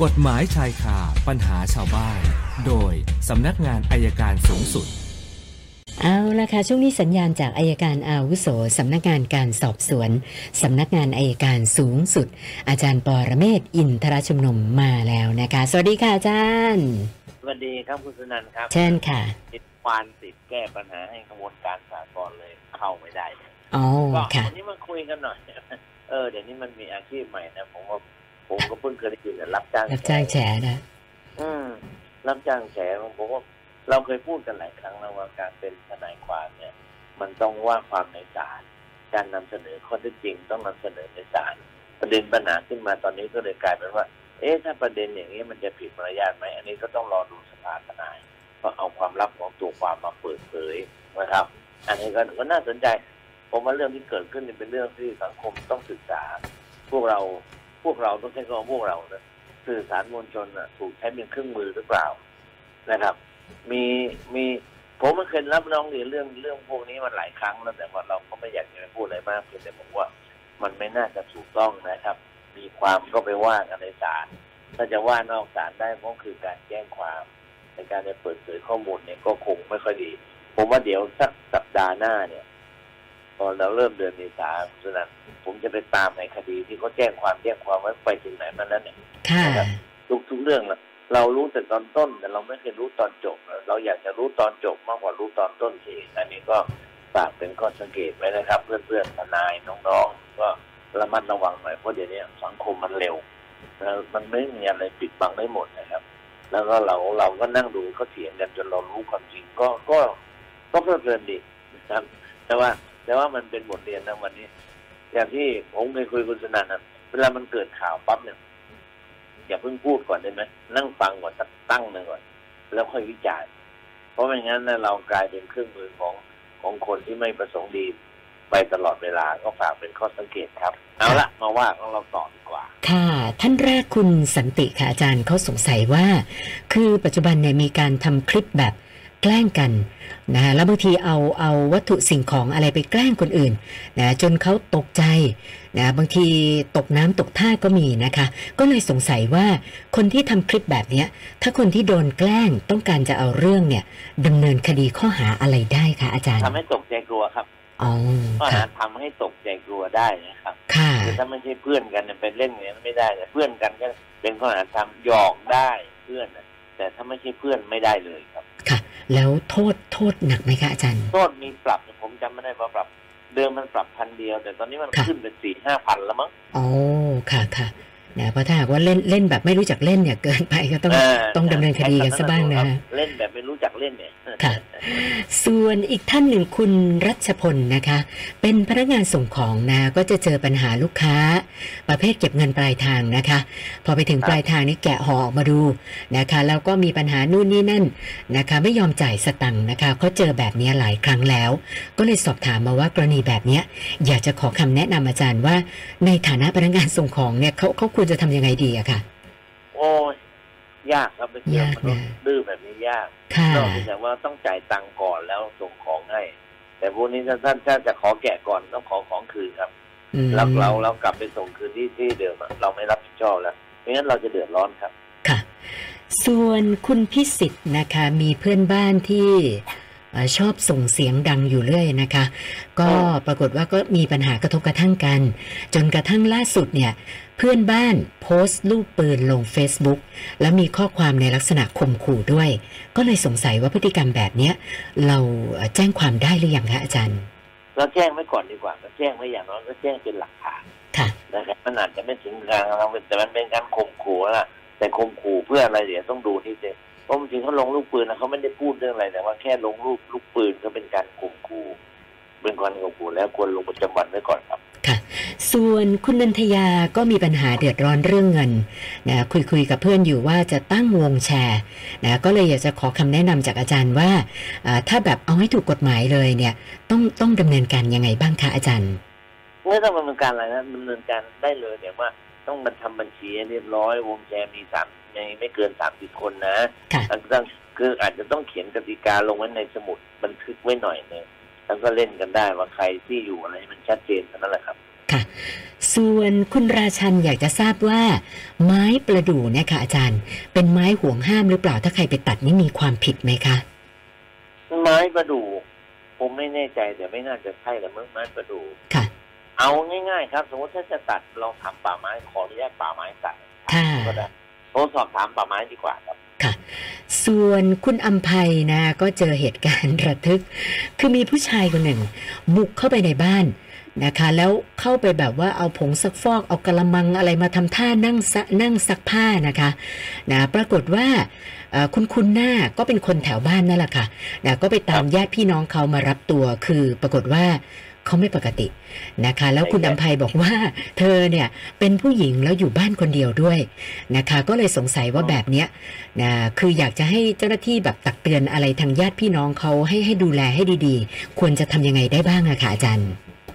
กฎหมายชายคาปัญหาชาวบ้าน โดยสำนักงานอายการสูงสุด เอาละค่ะช่วงนี้สัญญาณจากอายการอาวุโสสำนักงานการสอบสวนสำนักงานอายการสูงสุด อาจารย์ปอระเมศวร์อินทรชุมนุมมาแล้วนะคะ สวัสดีค่ะอาจารย์สวัสดีครับคุณสุนันท์ครับเชิญค่ะติดควานติดแก้ปัญหาให้ขบวนการสากลเลยเข้าไม่ได้อ๋อก็ค่ะวันนี้มาคุยกันหน่อยเออเดี๋ยวนี้มันมีอาชีพใหม่นะผมว่า ผมก็เพิ่งเคยได้ยินนะรับจ้างรับจ้างแฉนะอืมรับจ้างแฉผมว่าเราเคยพูดกันหลายครั้งแล้วว่าการเป็นทนายความเนี่ย มันต้องว่าความในศาลการนำเสนอข้อเท็จจริงต้องนำเสนอในศาลประเด็นปัญหาขึ้นมาตอนนี้ก็เลยกลายเป็นว่า เอ๊ะถ้าประเด็นอย่างนี้มันจะผิดมารยาทไหมอันนี้ก็ต้องรอดูสภาทนายก็เอาความลับของตัวความมาเปิดเผยนะครับ อันนี้ก็ก็น่าสนใจผมว่าเรื่องที่เกิดขึ้นเนี่ยเป็นเรื่องที่สังคมต้องศึกษา พวกเรา พวกเราต้องใช้คำว่าพวกเรานะสื่อสารมวลชนน่ะถูกใช้เป็นเครื่องมือหรือเปล่านะครับ มีมีผมมันเคยรับน้องเรียนเรื่องเรื่องพวกนี้มาหลายครั้งแล้วแต่ว่าเราก็ไม่อยากจะไปพูดอะไรมากเพียงแต่ผมว่ามันไม่น่าจะถูกต้องนะครับ มีความก็ไปว่ากันในศาลถ้าจะว่านอกศาลได้ก็คือการแจ้งความในการจะเปิดเผยข้อมูลเนี่ยก็คงไม่ค่อยดี ผมว่าเดี๋ยวสักสัปดาห์หน้าเนี่ย พอเราเริ่มเดือนเมษาฉะนั้นผมจะไปตามในคดีที่เขาแจ้งความแจ้งความไว้ไปถึงไหนมานั้นเนี่ยค่ะทุกทุกเรื่องละเรารู้แต่ตอนต้น แต่เราไม่เคยรู้ตอนจบ เราอยากจะรู้ตอนจบมากกว่ารู้ตอนต้นทีอันนี้ก็ฝากเป็นข้อสังเกตไว้นะครับ เพื่อนๆทนายน้องๆก็ระมัดระวังหน่อยเพราะเดี๋ยวนี้สังคมมันเร็วแล้วมันไม่มีอะไรปิดบังได้หมดนะครับ แล้วก็เราเราก็นั่งดูเขาเถียงกันจนเรารู้ความจริงก็ก็ก็เพลิดเพลินดีนะครับ แต่ว่า แต่ว่ามันเป็นบทเรียนนะวันนี้ อย่างที่ผมเคยคุยคุณสนันนะเวลามันเกิดข่าวปั๊บเนี่ยอย่าเพิ่งพูดก่อนได้ไหมนั่งฟังก่อนตั้งหนึ่งก่อน แล้วค่อยวิจารณ์เพราะไม่งั้นเรากลายเป็นเครื่องมือของของคนที่ไม่ประสงค์ดีไปตลอดเวลาก็ฝากเป็นข้อสังเกตครับ เอาละมาว่าของเราต่อดีกว่า ค่ะ ท่านแรกคุณสันติค่ะอาจารย์เขาสงสัยว่า คือปัจจุบันเนี่ยมีการทำคลิปแบบ แกล้งกันนะแล้วบางทีเอาเอาวัตถุสิ่งของอะไรไปแกล้งคนอื่นนะจนเขาตกใจนะบางทีตกน้ำตกท่าก็มีนะคะ ก็เลยสงสัยว่าคนที่ทำคลิปแบบเนี้ยถ้าคนที่โดนแกล้งต้องการจะเอาเรื่องเนี่ยดำเนินคดีข้อหาอะไรได้คะอาจารย์ทำให้ตกใจกลัวครับอ๋อข้อค่ะหาทำให้ตกใจกลัวได้นะครับค่ะคือถ้าไม่ใช่เพื่อนกันเนี่ยไปเล่นอย่างนั้นไม่ได้แต่เพื่อนกันก็เป็นข้อหาทำหยอกได้เพื่อนน่ะแต่ถ้าไม่ใช่เพื่อนไม่ได้เลยครับค่ะ แล้วโทษโทษหนักไหมคะอาจารย์ โทษมีปรับผมจำไม่ได้ว่าปรับ เดิมมันปรับพันเดียว แต่ตอนนี้มันค่ะขึ้นเป็นสี่ห้าพันแล้วมั้งอ๋อค่ะค่ะนะเพราะถ้าหากว่าเล่นเล่นแบบไม่รู้จักเล่นเนี่ยเกินไปก็ต้องเต้องดำเนินคดีกันซะบ้างนะเล่นแบบไม่รู้จัก เล่นเนี่ยค่ะส่วนอีกท่านหนึ่งคุณรัชพลนะคะ เป็นพนักงานส่งของนะก็จะเจอปัญหาลูกค้า ประเภทเก็บเงินปลายทางนะคะ พอไปถึงปลายทางนี่แกะห่อออกมาดูนะคะ แล้วก็มีปัญหานู่นนี่นั่นนะคะ ไม่ยอมจ่ายสตังค์นะคะเขาเจอแบบนี้หลายครั้งแล้ว ก็เลยสอบถามมาว่ากรณีแบบเนี้ยอยากจะขอคำแนะนำอาจารย์ว่า ในฐานะพนักงานส่งของเนี่ยเขาเขาควรจะทำยังไงดีอะค่ะโอ้ย ยากครับไปเจอยากมนุษย์นะดื้อแบบนี้ยากค่ะนอกจากว่าต้องจ่ายตังค์ก่อนแล้วส่งของให้ แต่พวกนี้ถ้าท่านถ้าจะขอแกะก่อนต้องขอของคืนครับอืมเราเราเรากลับไปส่งคืนที่ที่เดิมอะเราไม่รับผิดชอบแล้วไม่งั้นเราจะเดือดร้อนครับ ค่ะ ส่วนคุณพิสิทธิ์นะคะ มีเพื่อนบ้านที่เอ่อ ชอบส่งเสียงดังอยู่เรื่อยนะคะ ก็อืมปรากฏว่าก็มีปัญหากระทบกระทั่งกัน จนกระทั่งล่าสุดเนี่ย เพื่อนบ้านโพสต์รูปปืนลง Facebook แล้วมีข้อความในลักษณะข่มขู่ด้วย ก็เลยสงสัยว่าพฤติกรรมแบบเนี้ยเราเอ่อแจ้งความได้หรือยังคะอาจารย์ เราแจ้งไว้ก่อนดีกว่าเราแจ้งไว้อย่างน้อยก็แจ้งเป็นหลักฐานค่ะนะครับมันอาจจะไม่ถึงการเราแต่มันเป็นการข่มขู่นะแต่ข่มขู่เพื่ออะไรเดี๋ยวต้องดูที่เจ เพราะบางทีเขาลงลูกปืนนะเขาไม่ได้พูดเรื่องอะไรแต่ว่าแค่ลงรูปลูกปืนก็เป็นการข่มขู่เป็นการข่มขู่แล้วควรลงประจำวันไว้ก่อนครับค่ะ ส่วนคุณนันทยาก็มีปัญหาเดือดร้อนเรื่องเงินนะคุยคุยกับเพื่อนอยู่ว่าจะตั้งวงแชร์นะก็เลยอยากจะขอคำแนะนำจากอาจารย์ว่าอ่า ถ้าแบบเอาให้ถูกกฎหมายเลยเนี่ย ต้องต้องดำเนินการยังไงบ้างคะอาจารย์ไม่ต้องดำเนินการอะไรนะดำเนินการได้เลยเนี่ยว่าต้องมันทำบัญชีให้เรียบร้อยวงแชร์มีสาม ไม่ไม่เกินสามสิบคนนะค่ะอันต้องคืออาจจะต้องเขียนกติกาลงไว้ในสมุดบันทึกไว้หน่อยหนึงแล้วก็เล่นกันได้ว่าใครที่อยู่อะไรให้มันชัดเจนเท่านั้นแหละครับค่ะ ส่วนคุณราชันอยากจะทราบว่า ไม้ประดู่เนี่ยค่ะอาจารย์ เป็นไม้ห่วงห้ามหรือเปล่าถ้าใครไปตัดนี่มีความผิดไหมคะ ไม้ประดู่ผมไม่แน่ใจแต่ไม่น่าจะใช่ละมั้งไม้ประดู่ค่ะ เอาง่าย ๆ ครับ สมมติถ้าจะตัดเราทำป่าไม้ขออนุญาตป่าไม้ตัดค่ะก็ได้ โทรสอบถามป่าไม้ดีกว่าครับค่ะ ส่วนคุณอัมภัยนะ ก็เจอเหตุการณ์ระทึก คือมีผู้ชายคนหนึ่ง บุกเข้าไปในบ้านนะคะ แล้วเข้าไปแบบว่าเอาผงซักฟอกเอากระมังอะไรมาทำท่านั่งซะนั่งซักผ้านะคะนะปรากฏว่าคุณคุณหน้าก็เป็นคนแถวบ้านนั่นแหละค่ะนะก็ไปตามญาติพี่น้องเขามารับตัวคือปรากฏว่า เขาไม่ปกตินะคะ แล้วคุณอัมภัยบอกว่า เธอเนี่ยเป็นผู้หญิงแล้วอยู่บ้านคนเดียวด้วยนะคะ ก็เลยสงสัยว่าแบบเนี้ยนะคืออยากจะให้เจ้าหน้าที่แบบตักเตือนอะไรทางญาติพี่น้องเขาให้ให้ดูแลให้ดีๆ ควรจะทำยังไงได้บ้างอะค่ะอาจารย์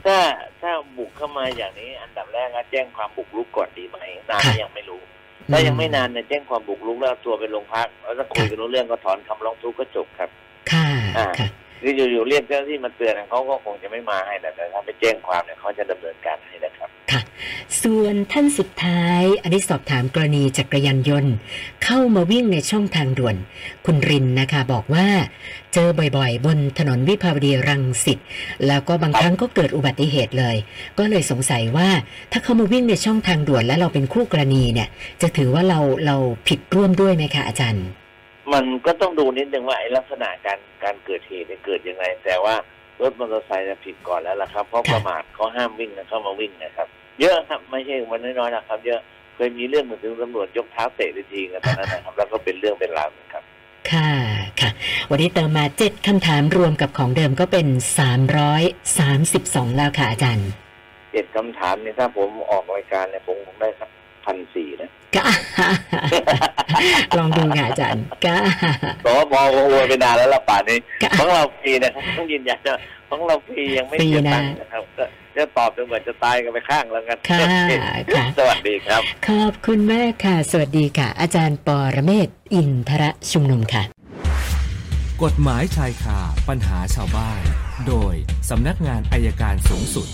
ถ้าถ้าบุกเข้ามาอย่างนี้ อันดับแรกก็แจ้งความบุกรุกก่อนดีไหมนานค่ะยังไม่รู้ถ้ายังไม่นานเนี่ยแจ้งความบุกรุกแล้วเอาตัวไปโรงพักแล้วถ้าคุยกันรู้เรื่องก็ถอนคำร้องทุกข์ก็จบครับ ค่ะอ่า คืออยู่ๆเรียกเจ้าหน้าที่มาเตือนเขาก็คงจะไม่มาให้แต่ถ้าไปแจ้งความเนี่ยเขาจะดำเนินการให้นะครับค่ะ ส่วนท่านสุดท้าย อันนี้สอบถามกรณีจักรยานยนต์ เข้ามาวิ่งในช่องทางด่วน คุณรินนะคะ บอกว่า เจอบ่อยๆ บนถนนวิภาวดีรังสิตแล้วก็บางครั้งก็เกิดอุบัติเหตุเลย ก็เลยสงสัยว่าถ้าเขามาวิ่งในช่องทางด่วน แล้วเราเป็นคู่กรณีเนี่ย จะถือว่าเราเราผิดร่วมด้วยไหมคะอาจารย์ มันก็ต้องดูนิดนึงว่าไอ้ลักษณะการการเกิดเหตุเนี่ยเกิดยังไง แต่ว่ารถมอเตอร์ไซค์เนี่ยผิดก่อนแล้วล่ะครับ เพราะค่ะประมาทเขาห้ามวิ่งนะเข้ามาวิ่งนะครับ เยอะครับไม่ใช่วันน้อยๆนะครับ เยอะเคยมีเรื่องมาถึงตำรวจยกเท้าเตะไปทีกันตอนนั้นนะครับ แล้วก็เป็นเรื่องเป็นราวนะครับค่ะค่ะ วันนี้เติมมาเจ็ดคำถามรวมกับของเดิมก็เป็นสามร้อยสามสิบสองแล้วค่ะอาจารย์เจ็ดคำถามเนี่ยถ้าผมออกรายการเนี่ยผมคงได้สักพันสี่นะก็ ลองดูค่ะอาจารย์ก็บอกว่าพอโวยไปนานแล้วละป่านนี้ก็ของเราฟรีนะครับต้องยืนยันว่าของเราฟรียังไม่ฟรีเสียนะตังค์นะครับก็จะตอบจนเหมือนจะตายกันไปข้างแล้วกันค่ะค่ะสวัสดีครับ ขอบคุณมากค่ะ สวัสดีค่ะ อาจารย์ปอระเมศวร์อินทรชุมนุมค่ะ กฎหมายชายคาปัญหาชาวบ้าน โดยสำนักงานอายการสูงสุด